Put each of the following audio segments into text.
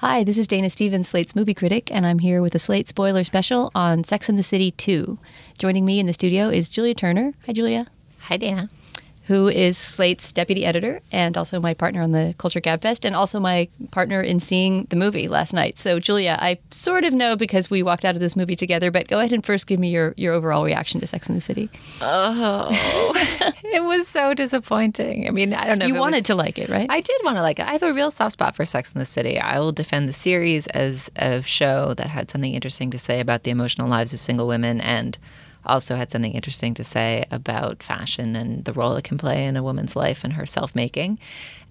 Hi, this is Dana Stevens, Slate's movie critic, and I'm here with a Slate spoiler special on Sex and the City 2. Joining me in the studio is Julia Turner. Hi, Julia. Hi, Dana. Who is Slate's deputy editor and also my partner on the Culture Gabfest and also my partner in seeing the movie last night. So, Julia, I sort of know because we walked out of this movie together, but go ahead and first give me your, your overall reaction to Sex and the City. Oh, it was so disappointing. I mean, I don't know. You wanted was- to like it, right? I did want to like it. I have a real soft spot for Sex in the City. I will defend the series as a show that had something interesting to say about the emotional lives of single women and also had something interesting to say about fashion and the role it can play in a woman's life and her self making.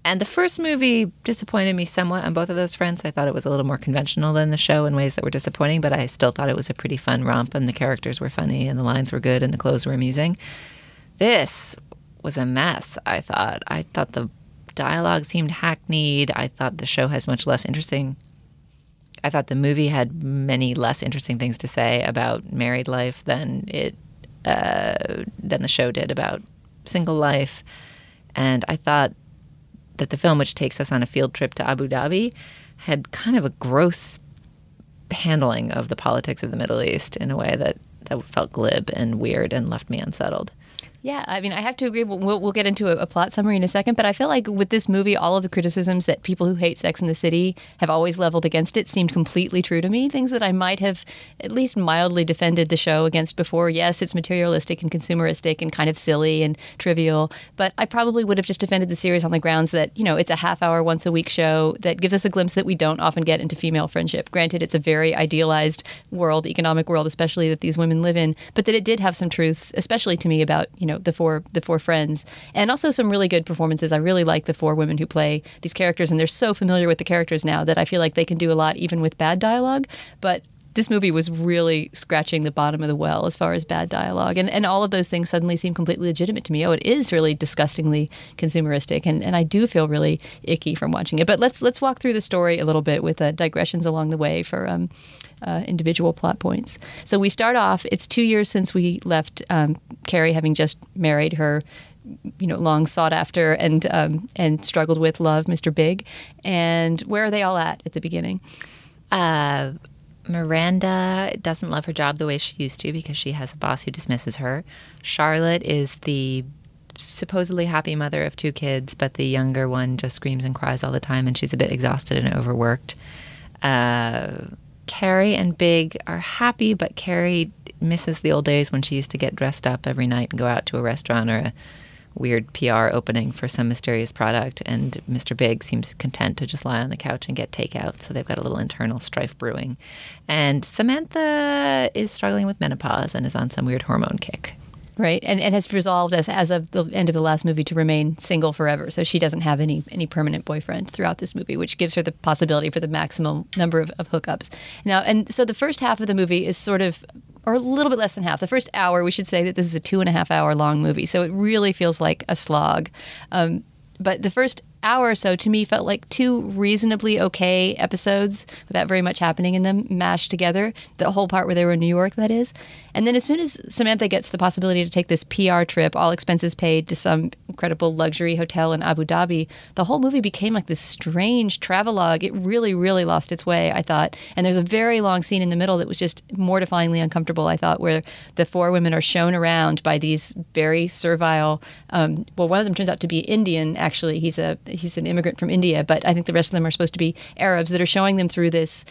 And the first movie disappointed me somewhat on both of those fronts. I thought it was a little more conventional than the show in ways that were disappointing, but I still thought it was a pretty fun romp and the characters were funny and the lines were good and the clothes were amusing. This was a mess, I thought. I thought the dialogue seemed hackneyed. I thought the show has much less interesting. I thought the movie had many less interesting things to say about married life than it uh, than the show did about single life. And I thought that the film, which takes us on a field trip to Abu Dhabi, had kind of a gross handling of the politics of the Middle East in a way that, that felt glib and weird and left me unsettled. Yeah, I mean, I have to agree. We'll, we'll, get into a, a plot summary in a second, but I feel like with this movie, all of the criticisms that people who hate Sex in the City have always leveled against it seemed completely true to me. Things that I might have at least mildly defended the show against before. Yes, it's materialistic and consumeristic and kind of silly and trivial, but I probably would have just defended the series on the grounds that, you know, it's a half hour, once a week show that gives us a glimpse that we don't often get into female friendship. Granted, it's a very idealized world, economic world, especially that these women live in, but that it did have some truths, especially to me about, you know, the four the four friends and also some really good performances. I really like the four women who play these characters and they're so familiar with the characters now that I feel like they can do a lot even with bad dialogue, but this movie was really scratching the bottom of the well as far as bad dialogue. And, and all of those things suddenly seem completely legitimate to me. Oh, it is really disgustingly consumeristic. And, and I do feel really icky from watching it. But let's let's walk through the story a little bit with uh, digressions along the way for um, uh, individual plot points. So we start off, it's two years since we left um, Carrie having just married her you know, long sought after and um, and struggled with love, Mr. Big. And where are they all at at the beginning? Uh, Miranda doesn't love her job the way she used to because she has a boss who dismisses her. Charlotte is the supposedly happy mother of two kids, but the younger one just screams and cries all the time, and she's a bit exhausted and overworked. Uh, Carrie and Big are happy, but Carrie misses the old days when she used to get dressed up every night and go out to a restaurant or a weird PR opening for some mysterious product, and Mr. Big seems content to just lie on the couch and get takeout. So they've got a little internal strife brewing. And Samantha is struggling with menopause and is on some weird hormone kick. Right, and, and has resolved as, as of the end of the last movie to remain single forever. So she doesn't have any any permanent boyfriend throughout this movie, which gives her the possibility for the maximum number of, of hookups. Now, and so the first half of the movie is sort of or a little bit less than half. The first hour, we should say that this is a two and a half hour long movie, so it really feels like a slog. Um, but the first hour or so to me felt like two reasonably okay episodes without very much happening in them mashed together. The whole part where they were in New York, that is. And then as soon as Samantha gets the possibility to take this PR trip, all expenses paid to some incredible luxury hotel in Abu Dhabi, the whole movie became like this strange travelogue. It really, really lost its way, I thought. And there's a very long scene in the middle that was just mortifyingly uncomfortable, I thought, where the four women are shown around by these very servile, um, well, one of them turns out to be Indian, actually. He's a he's an immigrant from India, but I think the rest of them are supposed to be Arabs that are showing them through this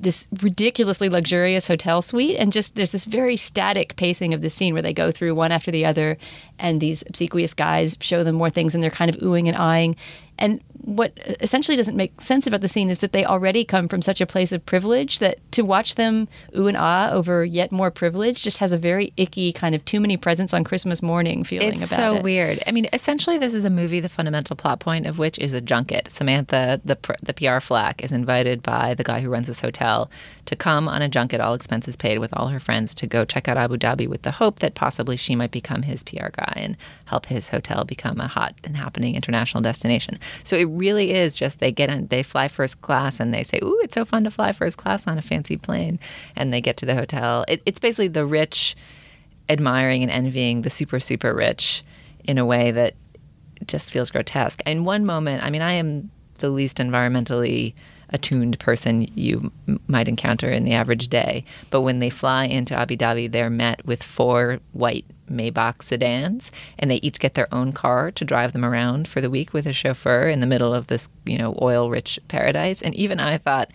this ridiculously luxurious hotel suite and just there's this very static pacing of the scene where they go through one after the other and these obsequious guys show them more things and they're kind of oohing and eyeing and what essentially doesn't make sense about the scene is that they already come from such a place of privilege that to watch them ooh and ah over yet more privilege just has a very icky kind of too many presents on Christmas morning feeling It's about so it. weird. I mean, essentially, this is a movie. The fundamental plot point of which is a junket. Samantha, the pr- the PR flack, is invited by the guy who runs this hotel to come on a junket, all expenses paid, with all her friends to go check out Abu Dhabi, with the hope that possibly she might become his PR guy and help his hotel become a hot and happening international destination. So it really is just they get in, they fly first class, and they say, "Ooh, it's so fun to fly first class on a fancy plane," and they get to the hotel. It, it's basically the rich admiring and envying the super super rich in a way that just feels grotesque. In one moment, I mean, I am the least environmentally attuned person you m- might encounter in the average day. But when they fly into Abu Dhabi, they're met with four white Maybach sedans, and they each get their own car to drive them around for the week with a chauffeur in the middle of this, you know, oil-rich paradise. And even I thought,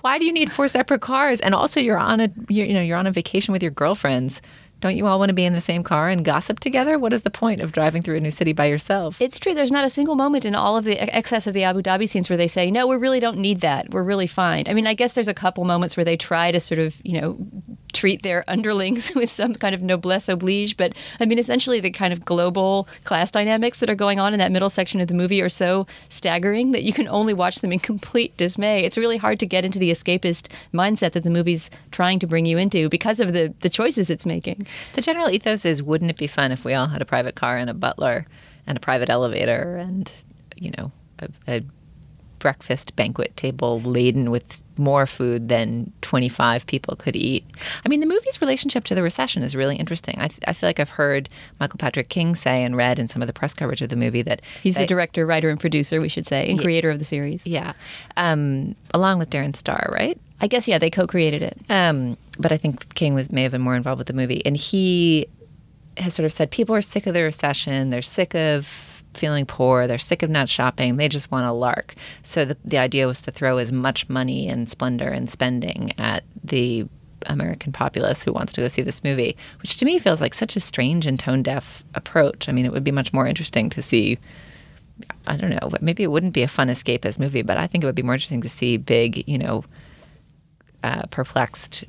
why do you need four separate cars? And also, you're on a, you know, you're on a vacation with your girlfriends don't you all want to be in the same car and gossip together? What is the point of driving through a new city by yourself? It's true. There's not a single moment in all of the excess of the Abu Dhabi scenes where they say, "No, we really don't need that. We're really fine." I mean, I guess there's a couple moments where they try to sort of, you know, treat their underlings with some kind of noblesse oblige. But I mean, essentially, the kind of global class dynamics that are going on in that middle section of the movie are so staggering that you can only watch them in complete dismay. It's really hard to get into the escapist mindset that the movie's trying to bring you into because of the, the choices it's making. The general ethos is wouldn't it be fun if we all had a private car and a butler and a private elevator and, you know, a, a breakfast banquet table laden with more food than 25 people could eat. I mean, the movie's relationship to the recession is really interesting. I, th- I feel like I've heard Michael Patrick King say and read in some of the press coverage of the movie that he's the director, writer, and producer, we should say, and yeah, creator of the series. Yeah. Um, along with Darren Star, right? I guess, yeah, they co created it. Um, but I think King was may have been more involved with the movie. And he has sort of said people are sick of the recession, they're sick of feeling poor, they're sick of not shopping, they just want a lark. So the, the idea was to throw as much money and splendor and spending at the American populace who wants to go see this movie, which to me feels like such a strange and tone deaf approach. I mean, it would be much more interesting to see. I don't know. Maybe it wouldn't be a fun escapist movie, but I think it would be more interesting to see big, you know, uh, perplexed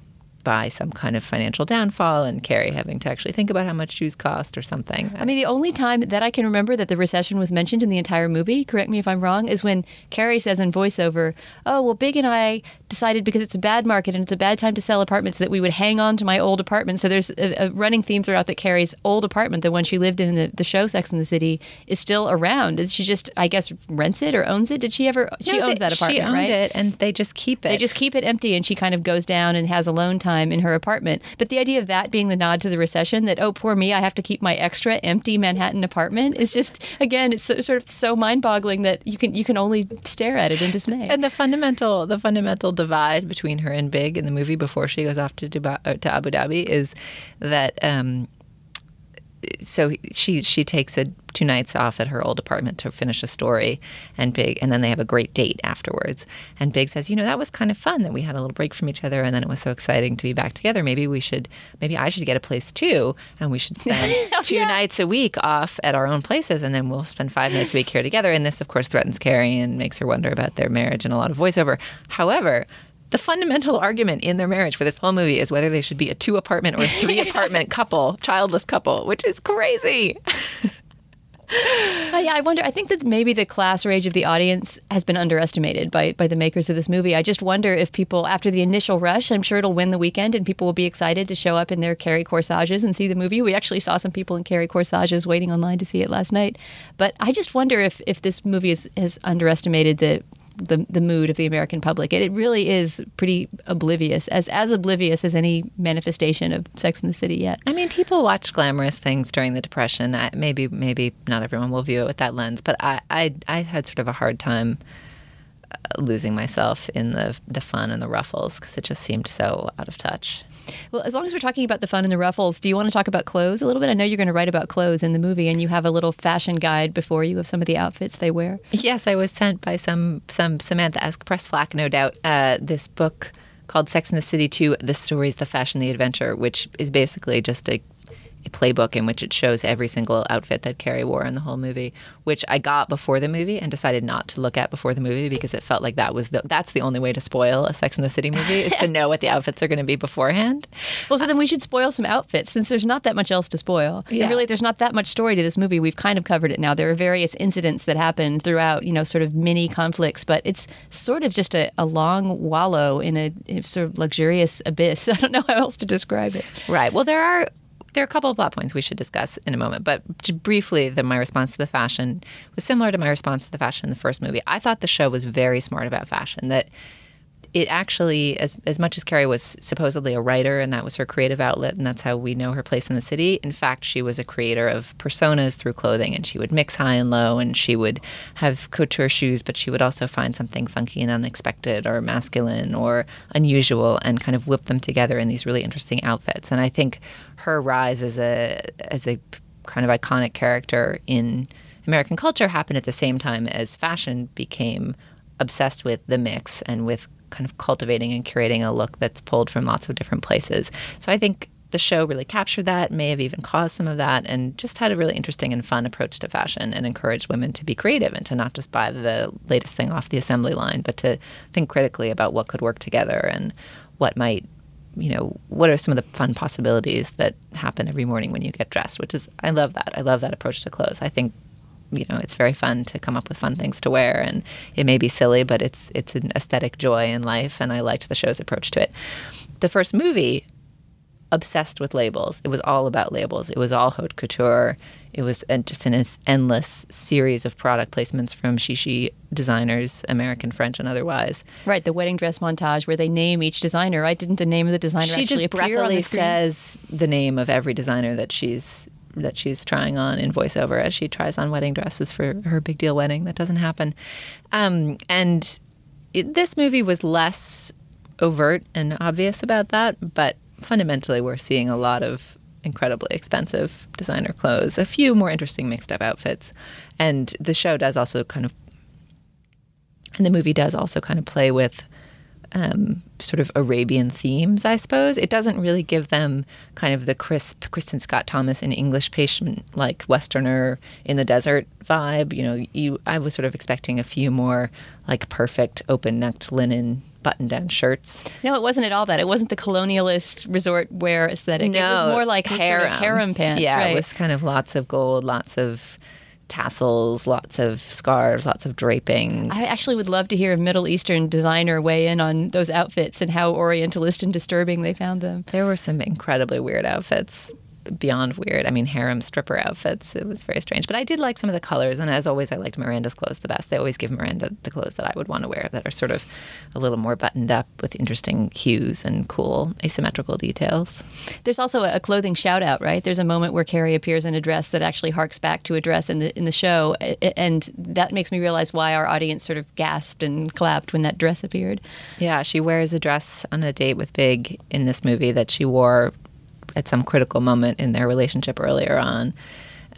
by some kind of financial downfall and Carrie having to actually think about how much shoes cost or something. I mean, the only time that I can remember that the recession was mentioned in the entire movie, correct me if I'm wrong, is when Carrie says in voiceover, Oh, well, Big and I decided because it's a bad market and it's a bad time to sell apartments that we would hang on to my old apartment. So there's a, a running theme throughout that Carrie's old apartment, the one she lived in, in the, the show Sex in the City, is still around. She just, I guess, rents it or owns it. Did she ever? She no, owns that apartment, She owned right? it, and they just keep it. They just keep it empty, and she kind of goes down and has alone time time in her apartment. But the idea of that being the nod to the recession, that, oh, poor me, I have to keep my extra empty Manhattan apartment, is just, again, it's so, sort of so mind boggling that you can, you can only stare at it in dismay. And the fundamental, the fundamental divide between her and Big in the movie before she goes off to, Dubai, uh, to Abu Dhabi is that um, so she she takes a two nights off at her old apartment to finish a story and big and then they have a great date afterwards. And big says you know that was kind of fun that we had a little break from each other and then it was so exciting to be back together. Maybe we should maybe i should get a place too and we should spend oh, two yeah. nights a week off at our own places and then we'll spend five nights a week here together. And this of course threatens carrie and makes her wonder about their marriage and a lot of voiceover. However the fundamental argument in their marriage for this whole movie is whether they should be a two apartment or three apartment couple, childless couple, which is crazy. Uh, yeah, I wonder. I think that maybe the class range of the audience has been underestimated by by the makers of this movie. I just wonder if people, after the initial rush, I'm sure it'll win the weekend, and people will be excited to show up in their Carrie corsages and see the movie. We actually saw some people in Carrie corsages waiting online to see it last night. But I just wonder if if this movie is, has underestimated the the the mood of the American public. It, it really is pretty oblivious, as as oblivious as any manifestation of Sex in the City yet. I mean, people watch glamorous things during the Depression. I, maybe maybe not everyone will view it with that lens, but I I, I had sort of a hard time losing myself in the the fun and the ruffles because it just seemed so out of touch. Well, as long as we're talking about the fun and the ruffles, do you want to talk about clothes a little bit? I know you're going to write about clothes in the movie, and you have a little fashion guide before you of some of the outfits they wear. Yes, I was sent by some some Samantha Esque press flack, no doubt. Uh, this book called Sex in the City 2 The Stories, the Fashion, the Adventure, which is basically just a playbook in which it shows every single outfit that Carrie wore in the whole movie, which I got before the movie and decided not to look at before the movie because it felt like that was the that's the only way to spoil a Sex in the City movie is to know what the outfits are going to be beforehand. Well, so then we should spoil some outfits since there's not that much else to spoil. Yeah. And really, there's not that much story to this movie. We've kind of covered it now. There are various incidents that happen throughout, you know, sort of mini conflicts, but it's sort of just a, a long wallow in a, a sort of luxurious abyss. I don't know how else to describe it. Right. Well, there are there are a couple of plot points we should discuss in a moment, but briefly, the, my response to the fashion was similar to my response to the fashion in the first movie. I thought the show was very smart about fashion. That it actually, as as much as Carrie was supposedly a writer and that was her creative outlet, and that's how we know her place in the city. In fact, she was a creator of personas through clothing, and she would mix high and low, and she would have couture shoes, but she would also find something funky and unexpected, or masculine, or unusual, and kind of whip them together in these really interesting outfits. And I think her rise as a as a kind of iconic character in American culture happened at the same time as fashion became obsessed with the mix and with kind of cultivating and curating a look that's pulled from lots of different places. So I think the show really captured that, may have even caused some of that, and just had a really interesting and fun approach to fashion and encouraged women to be creative and to not just buy the latest thing off the assembly line, but to think critically about what could work together and what might, you know, what are some of the fun possibilities that happen every morning when you get dressed, which is, I love that. I love that approach to clothes. I think you know it's very fun to come up with fun things to wear and it may be silly but it's it's an aesthetic joy in life and i liked the show's approach to it. The first movie obsessed with labels. It was all about labels. It was all haute couture. It was just an endless series of product placements from shishi designers american french and otherwise. Right the wedding dress montage where they name each designer right? Didn't the name of the designer she just breathily says the name of every designer that she's that she's trying on in voiceover as she tries on wedding dresses for her big deal wedding. That doesn't happen. Um, and it, this movie was less overt and obvious about that, but fundamentally, we're seeing a lot of incredibly expensive designer clothes, a few more interesting mixed up outfits. And the show does also kind of, and the movie does also kind of play with um, sort of Arabian themes, I suppose. It doesn't really give them kind of the crisp Kristin Scott Thomas in English patient like Westerner in the desert vibe. You know, you I was sort of expecting a few more like perfect open necked linen button down shirts. No, it wasn't at all that. It wasn't the colonialist resort wear aesthetic. No, it was more like harem, sort of harem pants. Yeah, right. it was kind of lots of gold, lots of tassels, lots of scarves, lots of draping. I actually would love to hear a Middle Eastern designer weigh in on those outfits and how orientalist and disturbing they found them. There were some incredibly weird outfits beyond weird. I mean, harem stripper outfits. It was very strange. But I did like some of the colors. And as always, I liked Miranda's clothes the best. They always give Miranda the clothes that I would want to wear that are sort of a little more buttoned up with interesting hues and cool asymmetrical details. There's also a clothing shout out, right? There's a moment where Carrie appears in a dress that actually harks back to a dress in the in the show. And that makes me realize why our audience sort of gasped and clapped when that dress appeared. Yeah, she wears a dress on a date with Big in this movie that she wore at some critical moment in their relationship earlier on.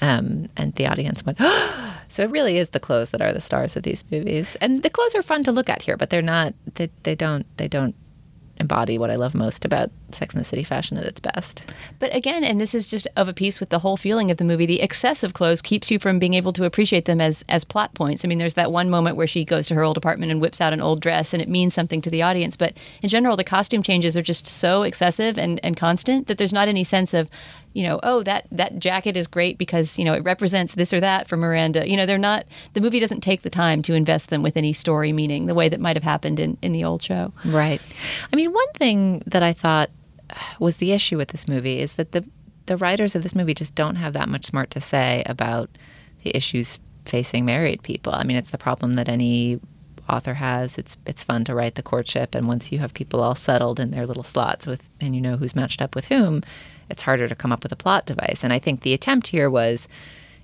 Um, and the audience went, oh! so it really is the clothes that are the stars of these movies. And the clothes are fun to look at here, but they're not. They, they don't. They don't embody what I love most about Sex and the City fashion at its best. But again, and this is just of a piece with the whole feeling of the movie, the excessive clothes keeps you from being able to appreciate them as as plot points. I mean, there's that one moment where she goes to her old apartment and whips out an old dress and it means something to the audience. But in general, the costume changes are just so excessive and, and constant that there's not any sense of, you know, oh, that that jacket is great because, you know, it represents this or that for Miranda. You know, they're not the movie doesn't take the time to invest them with any story meaning the way that might have happened in, in the old show. Right. I mean, one thing that I thought was the issue with this movie is that the the writers of this movie just don't have that much smart to say about the issues facing married people. I mean, it's the problem that any author has. It's it's fun to write the courtship, and once you have people all settled in their little slots with, and you know who's matched up with whom, it's harder to come up with a plot device. And I think the attempt here was,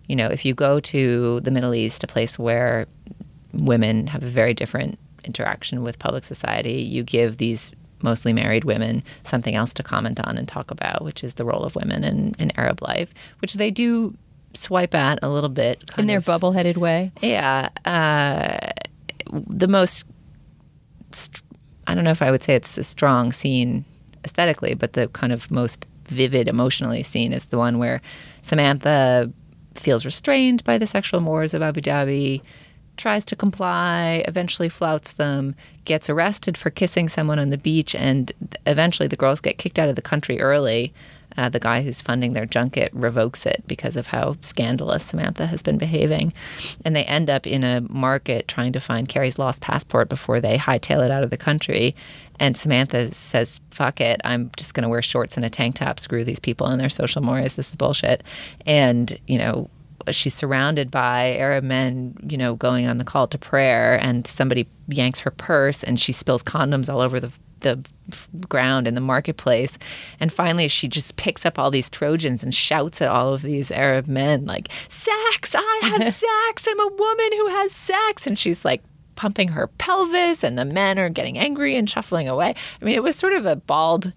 you know, if you go to the Middle East, a place where women have a very different interaction with public society, you give these mostly married women something else to comment on and talk about, which is the role of women in, in Arab life, which they do swipe at a little bit. In their of, bubble-headed way? Yeah. Uh, the most, I don't know if I would say it's a strong scene aesthetically, but the kind of most vivid emotionally scene is the one where Samantha feels restrained by the sexual mores of Abu Dhabi tries to comply, eventually flouts them, gets arrested for kissing someone on the beach, and eventually the girls get kicked out of the country early. Uh, the guy who's funding their junket revokes it because of how scandalous Samantha has been behaving. And they end up in a market trying to find Carrie's lost passport before they hightail it out of the country. And Samantha says, fuck it, I'm just going to wear shorts and a tank top, screw these people and their social mores, this is bullshit. And, you know, she's surrounded by Arab men, you know, going on the call to prayer, and somebody yanks her purse, and she spills condoms all over the the ground in the marketplace. And finally, she just picks up all these Trojans and shouts at all of these Arab men, like, Sex! I have sex! I'm a woman who has sex! And she's like, pumping her pelvis, and the men are getting angry and shuffling away. I mean, it was sort of a bald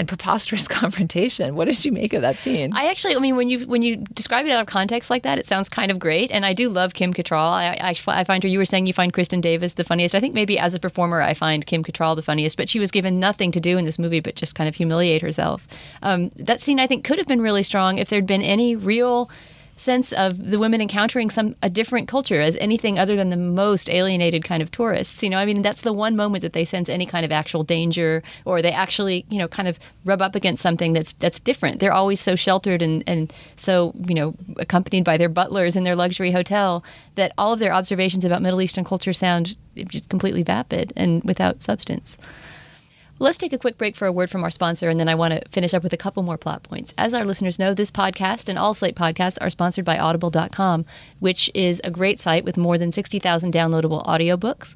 and preposterous confrontation. What did you make of that scene? I actually, I mean, when you when you describe it out of context like that, it sounds kind of great. And I do love Kim Cattrall. I, I, I find her. You were saying you find Kristin Davis the funniest. I think maybe as a performer, I find Kim Cattrall the funniest. But she was given nothing to do in this movie but just kind of humiliate herself. Um, that scene, I think, could have been really strong if there'd been any real sense of the women encountering some a different culture as anything other than the most alienated kind of tourists. You know, I mean, that's the one moment that they sense any kind of actual danger, or they actually, you know, kind of rub up against something that's that's different. They're always so sheltered and and so you know accompanied by their butlers in their luxury hotel that all of their observations about Middle Eastern culture sound just completely vapid and without substance. Let's take a quick break for a word from our sponsor, and then I want to finish up with a couple more plot points. As our listeners know, this podcast and all Slate podcasts are sponsored by Audible.com, which is a great site with more than 60,000 downloadable audiobooks.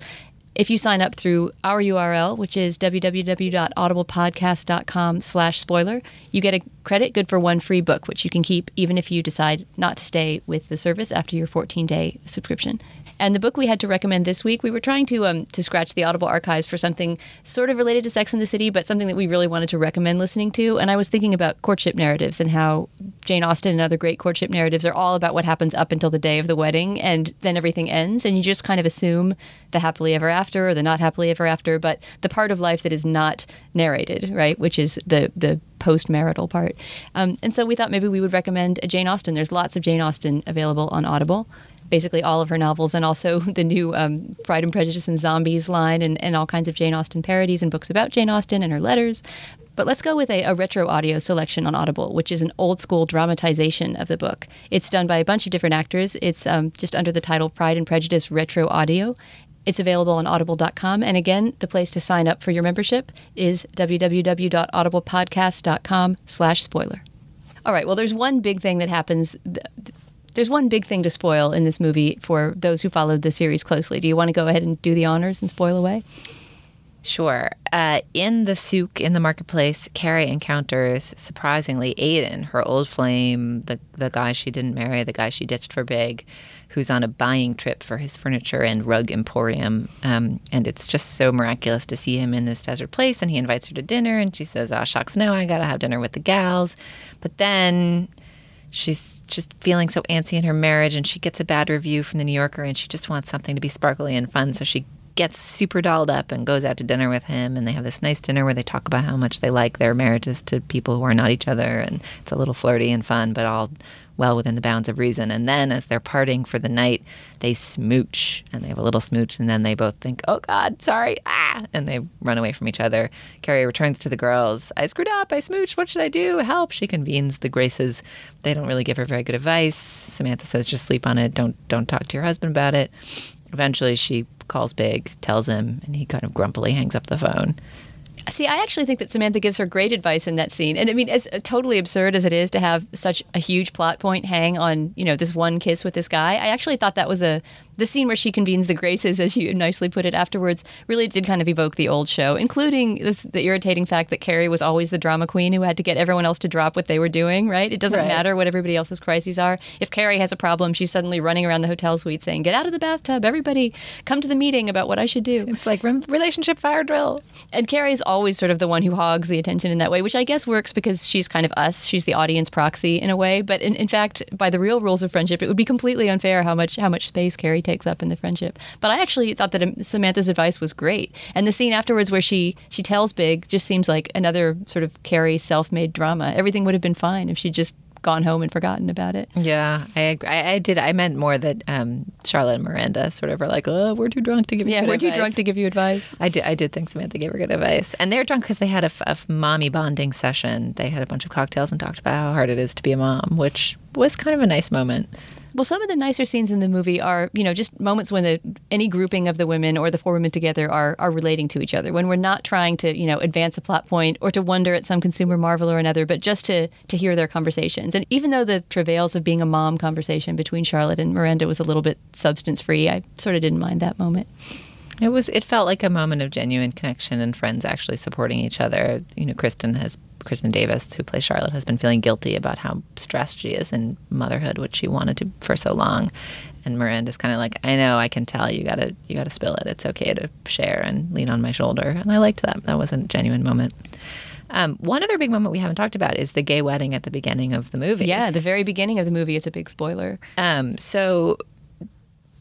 If you sign up through our URL, which is www.audiblepodcast.com slash spoiler, you get a credit good for one free book, which you can keep even if you decide not to stay with the service after your 14-day subscription. And the book we had to recommend this week, we were trying to um, to scratch the Audible archives for something sort of related to Sex in the City, but something that we really wanted to recommend listening to. And I was thinking about courtship narratives and how Jane Austen and other great courtship narratives are all about what happens up until the day of the wedding, and then everything ends, and you just kind of assume the happily ever after or the not happily ever after, but the part of life that is not narrated, right, which is the the post marital part. Um, and so we thought maybe we would recommend a Jane Austen. There's lots of Jane Austen available on Audible basically all of her novels and also the new um, Pride and Prejudice and Zombies line and, and all kinds of Jane Austen parodies and books about Jane Austen and her letters. But let's go with a, a, retro audio selection on Audible, which is an old school dramatization of the book. It's done by a bunch of different actors. It's um, just under the title Pride and Prejudice Retro Audio. It's available on audible.com. And again, the place to sign up for your membership is www.audiblepodcast.com slash spoiler. All right, well, there's one big thing that happens there's one big thing to spoil in this movie for those who followed the series closely. Do you want to go ahead and do the honors and spoil away? Sure. Uh, in the souk in the marketplace, Carrie encounters surprisingly Aidan, her old flame, the the guy she didn't marry, the guy she ditched for big, who's on a buying trip for his furniture and rug emporium. Um, and it's just so miraculous to see him in this desert place. And he invites her to dinner, and she says, "Ah, shucks, no, I gotta have dinner with the gals." But then she's just feeling so antsy in her marriage and she gets a bad review from the New Yorker and she just wants something to be sparkly and fun. So she gets super dolled up and goes out to dinner with him and they have this nice dinner where they talk about how much they like their marriages to people who are not each other and it's a little flirty and fun but all well within the bounds of reason. And then as they're parting for the night, they smooch and they have a little smooch and then they both think, oh God, sorry, ah, and they run away from each other. Carrie returns to the girls. I screwed up. I smooched. What should I do? Help. She convenes the Graces. They don't really give her very good advice. Samantha says, just sleep on it. Don't, don't talk to your husband about it. Eventually she calls Big, tells him, and he kind of grumpily hangs up the phone. See, I actually think that Samantha gives her great advice in that scene. And I mean, as totally absurd as it is to have such a huge plot point hang on, you know, this one kiss with this guy, I actually thought that was a the scene where she convenes the Graces, as you nicely put it afterwards, really did kind of evoke the old show, including this, the irritating fact that Carrie was always the drama queen who had to get everyone else to drop what they were doing, right? It doesn't right. matter what everybody else's crises are. If Carrie has a problem, she's suddenly running around the hotel suite saying, Get out of the bathtub, everybody, come to the meeting about what I should do. It's like relationship fire drill. And Carrie's always sort of the one who hogs the attention in that way, which I guess works because she's kind of us. She's the audience proxy in a way. But in, in fact, by the real rules of friendship, it would be completely unfair how much how much space Carrie takes up in the friendship. But I actually thought that um, Samantha's advice was great, and the scene afterwards where she she tells Big just seems like another sort of Carrie self-made drama. Everything would have been fine if she'd just gone home and forgotten about it. Yeah, I I, I did. I meant more that um, Charlotte and Miranda sort of are like, oh, we're too drunk to give you. Yeah, we're advice. too drunk to give you advice. I did. I did think Samantha gave her good advice, and they're drunk because they had a, a mommy bonding session. They had a bunch of cocktails and talked about how hard it is to be a mom, which was kind of a nice moment. Well, some of the nicer scenes in the movie are, you know, just moments when the any grouping of the women or the four women together are are relating to each other. When we're not trying to, you know, advance a plot point or to wonder at some consumer marvel or another, but just to to hear their conversations. And even though the travails of being a mom conversation between Charlotte and Miranda was a little bit substance free, I sort of didn't mind that moment. It was. It felt like a moment of genuine connection and friends actually supporting each other. You know, Kristen has Kristin Davis, who plays Charlotte, has been feeling guilty about how stressed she is in motherhood, which she wanted to for so long. And Miranda's kind of like, I know, I can tell. You gotta, you gotta spill it. It's okay to share and lean on my shoulder. And I liked that. That was a genuine moment. Um, one other big moment we haven't talked about is the gay wedding at the beginning of the movie. Yeah, the very beginning of the movie is a big spoiler. Um, so,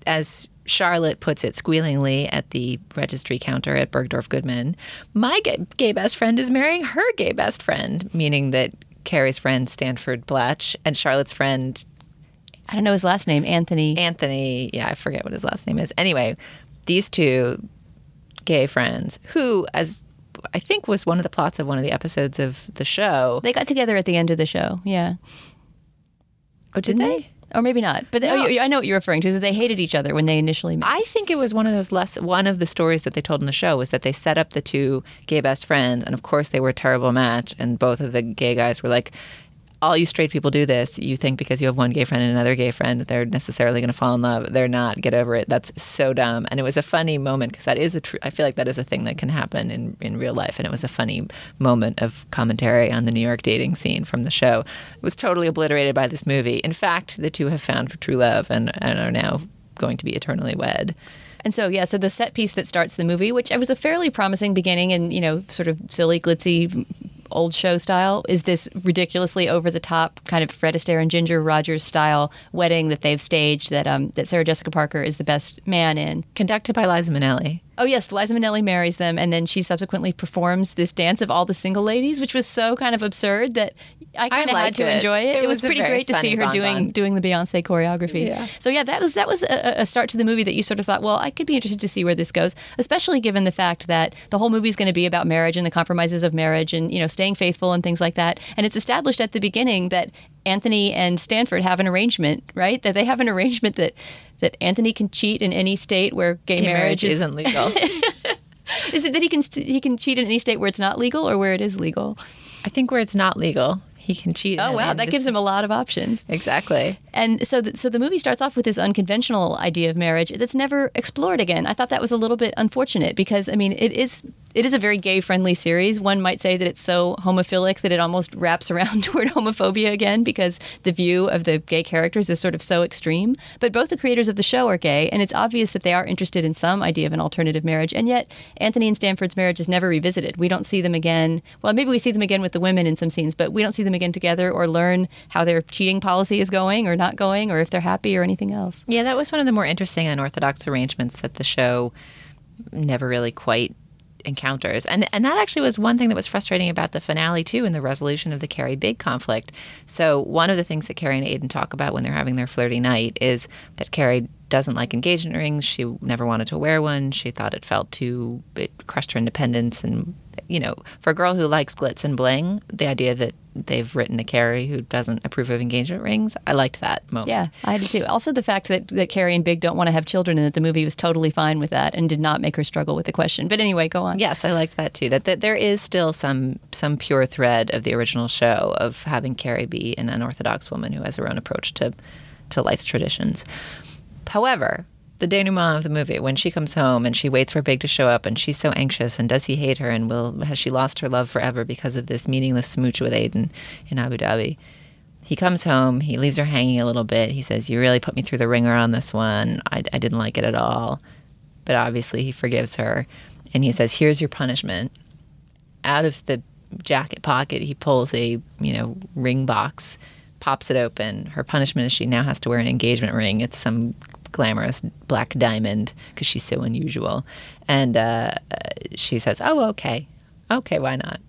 as Charlotte puts it squealingly at the registry counter at Bergdorf Goodman, my gay, best friend is marrying her gay best friend, meaning that Carrie's friend Stanford Blatch and Charlotte's friend I don't know his last name, Anthony. Anthony, yeah, I forget what his last name is. Anyway, these two gay friends, who, as I think was one of the plots of one of the episodes of the show. They got together at the end of the show. Yeah. Oh, did, Didn't they? they? Or maybe not. But oh, No. oh, I know what you're referring to. That they hated each other when they initially met. I think it was one of those less one of the stories that they told in the show was that they set up the two gay best friends and of course they were a terrible match and both of the gay guys were like all you straight people do this. You think because you have one gay friend and another gay friend that they're necessarily going to fall in love. They're not. Get over it. That's so dumb. And it was a funny moment because that is a true. I feel like that is a thing that can happen in in real life. And it was a funny moment of commentary on the New York dating scene from the show. It was totally obliterated by this movie. In fact, the two have found true love and, and are now going to be eternally wed. And so, yeah, so the set piece that starts the movie, which was a fairly promising beginning and, you know, sort of silly, glitzy, old show style, is this ridiculously over the top kind of Fred Astaire and Ginger Rogers style wedding that they've staged that um, that Sarah Jessica Parker is the best man in. Conducted by Liza Minnelli. Oh yes, Liza Minnelli marries them, and then she subsequently performs this dance of all the single ladies, which was so kind of absurd that I kind of had to it. enjoy it. It It, was, was pretty great to see her doing doing the Beyonce choreography. Yeah. So yeah, that was that was a, a start to the movie that you sort of thought, well, I could be interested to see where this goes, especially given the fact that the whole movie is going to be about marriage and the compromises of marriage and you know staying faithful and things like that. And it's established at the beginning that Anthony and Stanford have an arrangement, right? That they have an arrangement that that Anthony can cheat in any state where gay, Gay marriage, marriage is isn't legal. is it that he can st- he can cheat in any state where it's not legal or where it is legal? I think where it's not legal, he can cheat. Oh wow, that gives him a lot of options. exactly. And so, the, so the movie starts off with this unconventional idea of marriage that's never explored again. I thought that was a little bit unfortunate because, I mean, it is it is a very gay friendly series. One might say that it's so homophilic that it almost wraps around toward homophobia again because the view of the gay characters is sort of so extreme. But both the creators of the show are gay, and it's obvious that they are interested in some idea of an alternative marriage. And yet, Anthony and Stanford's marriage is never revisited. We don't see them again. Well, maybe we see them again with the women in some scenes, but we don't see them again together or learn how their cheating policy is going or not going or if they're happy or anything else. Yeah, that was one of the more interesting unorthodox arrangements that the show never really quite encounters. And and that actually was one thing that was frustrating about the finale too in the resolution of the Carrie Big conflict. So one of the things that Carrie and Aidan talk about when they're having their flirty night is that Carrie doesn't like engagement rings. She never wanted to wear one. She thought it felt too it crushed her independence and you know, for a girl who likes glitz and bling, the idea that they've written a Carrie who doesn't approve of engagement rings, I liked that moment. Yeah, I did too. Also, the fact that, that Carrie and Big don't want to have children and that the movie was totally fine with that and did not make her struggle with the question. But anyway, go on. Yes, I liked that too. That, that there is still some some pure thread of the original show of having Carrie be an unorthodox woman who has her own approach to to life's traditions. However, the denouement of the movie, when she comes home and she waits for Big to show up and she's so anxious and does he hate her and will has she lost her love forever because of this meaningless smooch with Aidan in Abu Dhabi? He comes home, he leaves her hanging a little bit. He says, You really put me through the ringer on this one. I, I didn't like it at all. But obviously, he forgives her. And he says, Here's your punishment. Out of the jacket pocket, he pulls a, you know, ring box, pops it open. Her punishment is she now has to wear an engagement ring. It's some glamorous black diamond because she's so unusual. And uh, she says, Oh, okay. Okay, why not?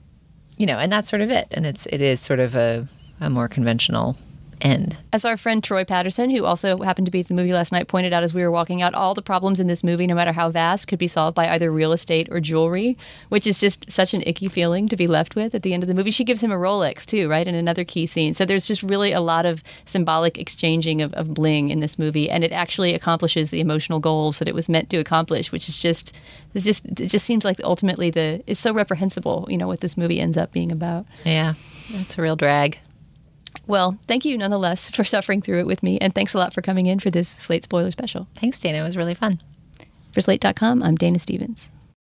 you know, and that's sort of it. And it's it is sort of a, a more conventional end. As our friend Troy Patterson, who also happened to be at the movie last night, pointed out as we were walking out, all the problems in this movie, no matter how vast, could be solved by either real estate or jewelry, which is just such an icky feeling to be left with at the end of the movie. She gives him a Rolex, too, right? In another key scene. So there's just really a lot of symbolic exchanging of, of bling in this movie, and it actually accomplishes the emotional goals that it was meant to accomplish, which is just, it's just, it just seems like ultimately the, it's so reprehensible, you know, what this movie ends up being about. Yeah, that's a real drag. Well, thank you nonetheless for suffering through it with me, and thanks a lot for coming in for this Slate spoiler special. Thanks, Dana. It was really fun. For Slate.com, I'm Dana Stevens.